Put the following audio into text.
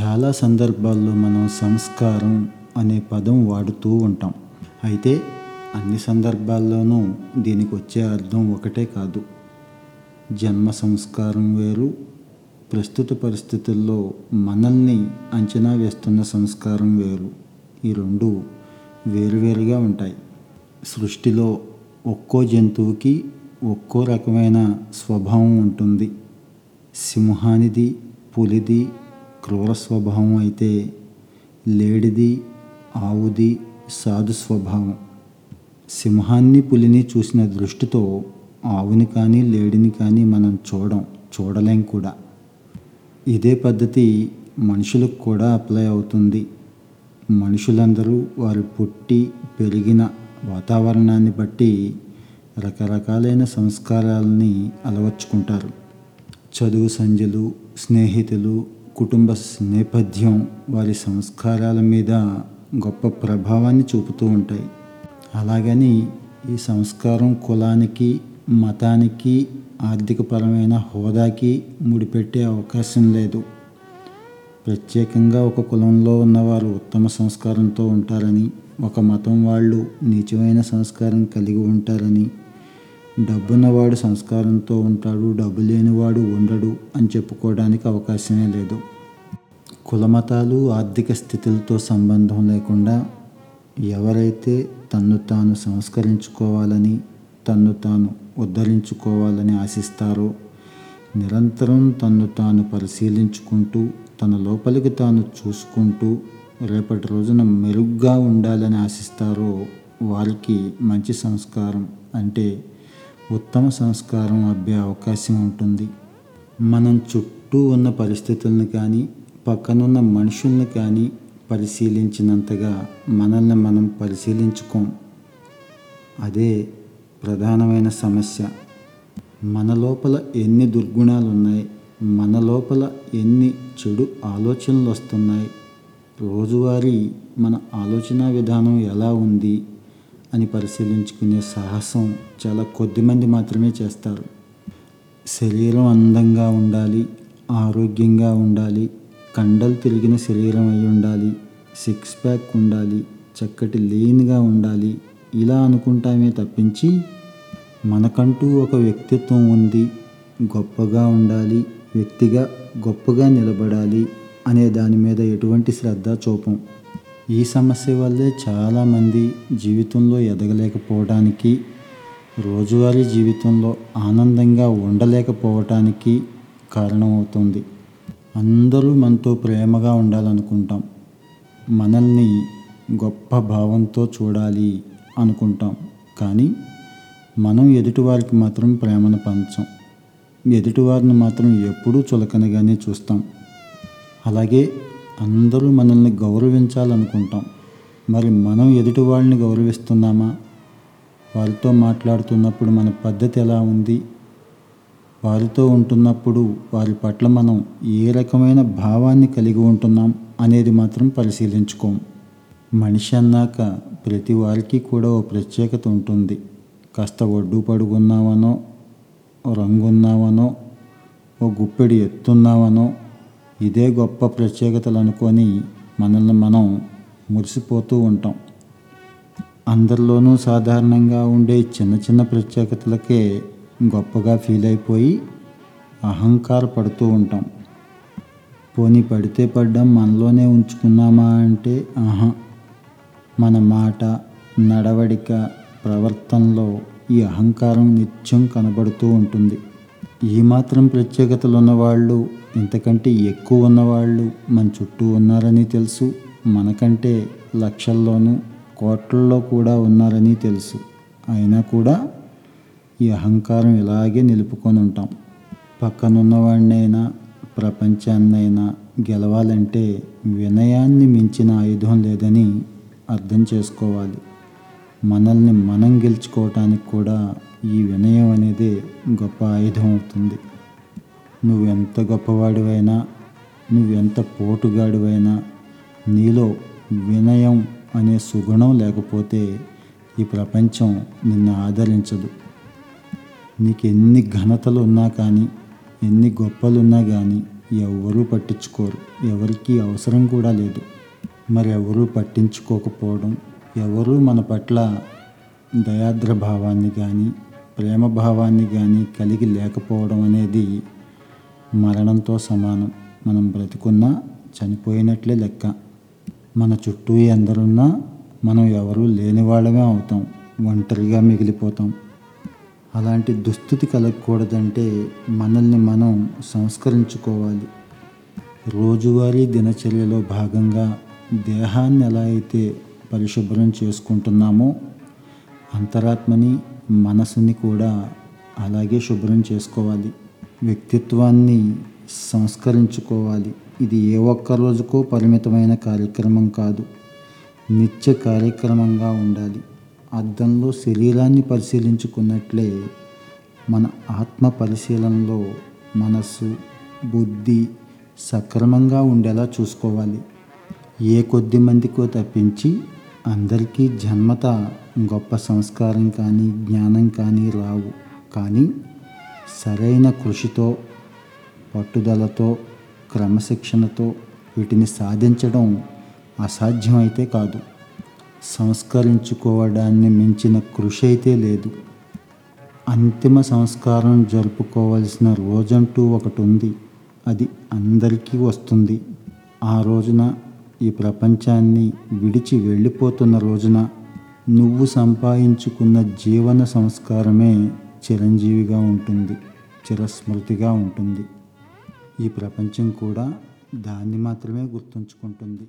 చాలా సందర్భాల్లో మనం సంస్కారం అనే పదం వాడుతూ ఉంటాం. అయితే అన్ని సందర్భాల్లోనూ దీనికి వచ్చే అర్థం ఒకటే కాదు. జన్మ సంస్కారం వేరు ప్రస్తుత పరిస్థితుల్లో మనల్ని అంచనా వేస్తున్న సంస్కారం వేరు. ఈ రెండు వేరువేరుగా ఉంటాయి. సృష్టిలో ఒక్కో జంతువుకి ఒక్కో రకమైన స్వభావం ఉంటుంది. సింహానిది పులిది క్రూర స్వభావం అయితే లేడిది ఆవుది సాధు స్వభావం. సింహాన్ని పులిని చూసిన దృష్టితో ఆవుని కానీ లేడిని కానీ మనం చూడం చూడలేం కూడా. ఇదే పద్ధతి మనుషులకు కూడా అప్లై అవుతుంది. మనుషులందరూ వారు పుట్టి పెరిగిన వాతావరణాన్ని బట్టి రకరకాలైన సంస్కారాలని అలవర్చుకుంటారు. చదువు సంజలు స్నేహితులు కుటుంబ నేపథ్యం వారి సంస్కారాల మీద గొప్ప ప్రభావాన్ని చూపుతూ ఉంటాయి. అలాగని ఈ సంస్కారం కులానికి మతానికి ఆర్థికపరమైన హోదాకి ముడిపెట్టే అవకాశం లేదు. ప్రత్యేకంగా ఒక కులంలో ఉన్నవారు ఉత్తమ సంస్కారంతో ఉంటారని ఒక మతం వాళ్ళు నీచమైన సంస్కారం కలిగి ఉంటారని డబ్బున్నవాడు సంస్కారంతో ఉంటాడు డబ్బు లేనివాడు ఉండడు అని చెప్పుకోవడానికి అవకాశమే లేదు. కులమతాలు ఆర్థిక స్థితులతో సంబంధం లేకుండా ఎవరైతే తన్ను తాను సంస్కరించుకోవాలని తన్ను తాను ఉద్ధరించుకోవాలని ఆశిస్తారో నిరంతరం తన్ను తాను పరిశీలించుకుంటూ తన లోపలికి తాను చూసుకుంటూ రేపటి రోజున మెరుగ్గా ఉండాలని ఆశిస్తారో వారికి మంచి సంస్కారం అంటే ఉత్తమ సంస్కారం అబ్బే అవకాశం ఉంటుంది. మనం చుట్టూ ఉన్న పరిస్థితులను కానీ పక్కనున్న మనుషుల్ని కానీ పరిశీలించినంతగా మనల్ని మనం పరిశీలించుకోం. అదే ప్రధానమైన సమస్య. మన లోపల ఎన్ని దుర్గుణాలు ఉన్నాయి మన లోపల ఎన్ని చెడు ఆలోచనలు వస్తున్నాయి రోజువారీ మన ఆలోచన విధానం ఎలా ఉంది అని పరిశీలించుకునే సాహసం చాలా కొద్దిమంది మాత్రమే చేస్తారు. శరీరం అందంగా ఉండాలి ఆరోగ్యంగా ఉండాలి కండలు తిరిగిన శరీరం అయి ఉండాలి సిక్స్ ప్యాక్ ఉండాలి చక్కటి లీన్గా ఉండాలి ఇలా అనుకుంటామే తప్పించి మనకంటూ ఒక వ్యక్తిత్వం ఉంది గొప్పగా ఉండాలి వ్యక్తిగా గొప్పగా నిలబడాలి అనే దాని మీద ఎటువంటి శ్రద్ధ చూపం. ఈ సమస్య వల్లే చాలామంది జీవితంలో ఎదగలేకపోవడానికి రోజువారీ జీవితంలో ఆనందంగా ఉండలేకపోవటానికి కారణమవుతుంది. అందరూ మనతో ప్రేమగా ఉండాలనుకుంటాం. మనల్ని గొప్ప భావంతో చూడాలి అనుకుంటాం. కానీ మనం ఎదుటివారికి మాత్రం ప్రేమను పంచం. ఎదుటివారిని మాత్రం ఎప్పుడూ చులకనగానే చూస్తాం. అలాగే అందరూ మనల్ని గౌరవించాలనుకుంటాం. మరి మనం ఎదుటి వాళ్ళని గౌరవిస్తున్నామా? వారితో మాట్లాడుతున్నప్పుడు మన పద్ధతి ఎలా ఉంది? వారితో ఉంటున్నప్పుడు వారి పట్ల మనం ఏ రకమైన భావాన్ని కలిగి ఉంటున్నాం అనేది మాత్రం పరిశీలించుకోం. మనిషి అన్నాక ప్రతి వారికి కూడా ఓ ప్రత్యేకత ఉంటుంది. కాస్త ఒడ్డు పడుకున్నామనో రంగున్నామనో ఓ గుప్పెడి ఎత్తున్నామనో ఇదే గొప్ప ప్రత్యేకతలు అనుకొని మనల్ని మనం మురిసిపోతూ ఉంటాం. అందరిలోనూ సాధారణంగా ఉండే చిన్న చిన్న ప్రత్యేకతలకే గొప్పగా ఫీల్ అయిపోయి అహంకార పడుతూ ఉంటాం. పోనీ పడితే పడ్డం మనలోనే ఉంచుకున్నామా అంటే ఆహా మన మాట నడవడిక ప్రవర్తనలో ఈ అహంకారం నిత్యం కనబడుతూ ఉంటుంది. ఈ మాత్రం ప్రత్యేకతలు ఉన్నవాళ్ళు ఇంతకంటే ఎక్కువ ఉన్నవాళ్ళు మన చుట్టూ ఉన్నారని తెలుసు. మనకంటే లక్షల్లోనూ కోట్లలో కూడా ఉన్నారని తెలుసు. అయినా కూడా ఈ అహంకారం ఇలాగే నిలుపుకొని ఉంటాం పక్కనున్నవాడినైనా ప్రపంచాన్నైనా గెలవాలంటే వినయాన్ని మించిన ఆయుధం లేదని అర్థం చేసుకోవాలి. మనల్ని మనం గెలుచుకోవటానికి కూడా ఈ వినయం అనేది గొప్ప ఆయుధం అవుతుంది. నువ్వెంత గొప్పవాడివైనా నువ్వెంత పోటుగాడివైనా నీలో వినయం అనే సుగుణం లేకపోతే ఈ ప్రపంచం నిన్ను ఆదరించదు. నీకు ఎన్ని ఘనతలు ఉన్నా కానీ ఎన్ని గొప్పలున్నా కానీ ఎవరూ పట్టించుకోరు. ఎవరికీ అవసరం కూడా లేదు. మరి ఎవరూ పట్టించుకోకపోవడం ఎవరూ మన పట్ల దయాద్ర భావాన్ని కానీ ప్రేమ భావాన్ని కానీ కలిగి లేకపోవడం అనేది మరణంతో సమానం. మనం బ్రతికున్నా చనిపోయినట్లే లెక్క. మన చుట్టూ ఎందరున్నా మనం ఎవరూ లేని వాళ్ళమే అవుతాం. ఒంటరిగా మిగిలిపోతాం. అలాంటి దుస్థితి కలగకూడదంటే మనల్ని మనం సంస్కరించుకోవాలి. రోజువారీ దినచర్యలో భాగంగా దేహాన్ని ఎలా అయితే పరిశుభ్రం చేసుకుంటున్నామో అంతరాత్మని మనసుని కూడా అలాగే శుభ్రం చేసుకోవాలి. వ్యక్తిత్వాన్ని సంస్కరించుకోవాలి. ఇది ఏ ఒక్క రోజుకో పరిమితమైన కార్యక్రమం కాదు. నిత్య కార్యక్రమంగా ఉండాలి. అద్దంలో శరీరాన్ని పరిశీలించుకున్నట్లే మన ఆత్మ పరిశీలనలో మనస్సు బుద్ధి సక్రమంగా ఉండేలా చూసుకోవాలి. ఏ కొద్ది మందికో తప్పించి అందరికీ జన్మత గొప్ప సంస్కారం కానీ జ్ఞానం కానీ రావు. కానీ సరైన కృషితో పట్టుదలతో క్రమశిక్షణతో వీటిని సాధించడం అసాధ్యమైతే కాదు. సంస్కరించుకోవడాన్ని మించిన కృషి అయితే లేదు. అంతిమ సంస్కారం జరుపుకోవాల్సిన రోజంటూ ఒకటి ఉంది. అది అందరికీ వస్తుంది. ఆ రోజున ఈ ప్రపంచాన్ని విడిచి వెళ్ళిపోతున్న రోజున నువ్వు సంపాదించుకున్న జీవన సంస్కారమే చిరంజీవిగా ఉంటుంది చిరస్మృతిగా ఉంటుంది. ఈ ప్రపంచం కూడా దాన్ని మాత్రమే గుర్తుంచుకుంటుంది.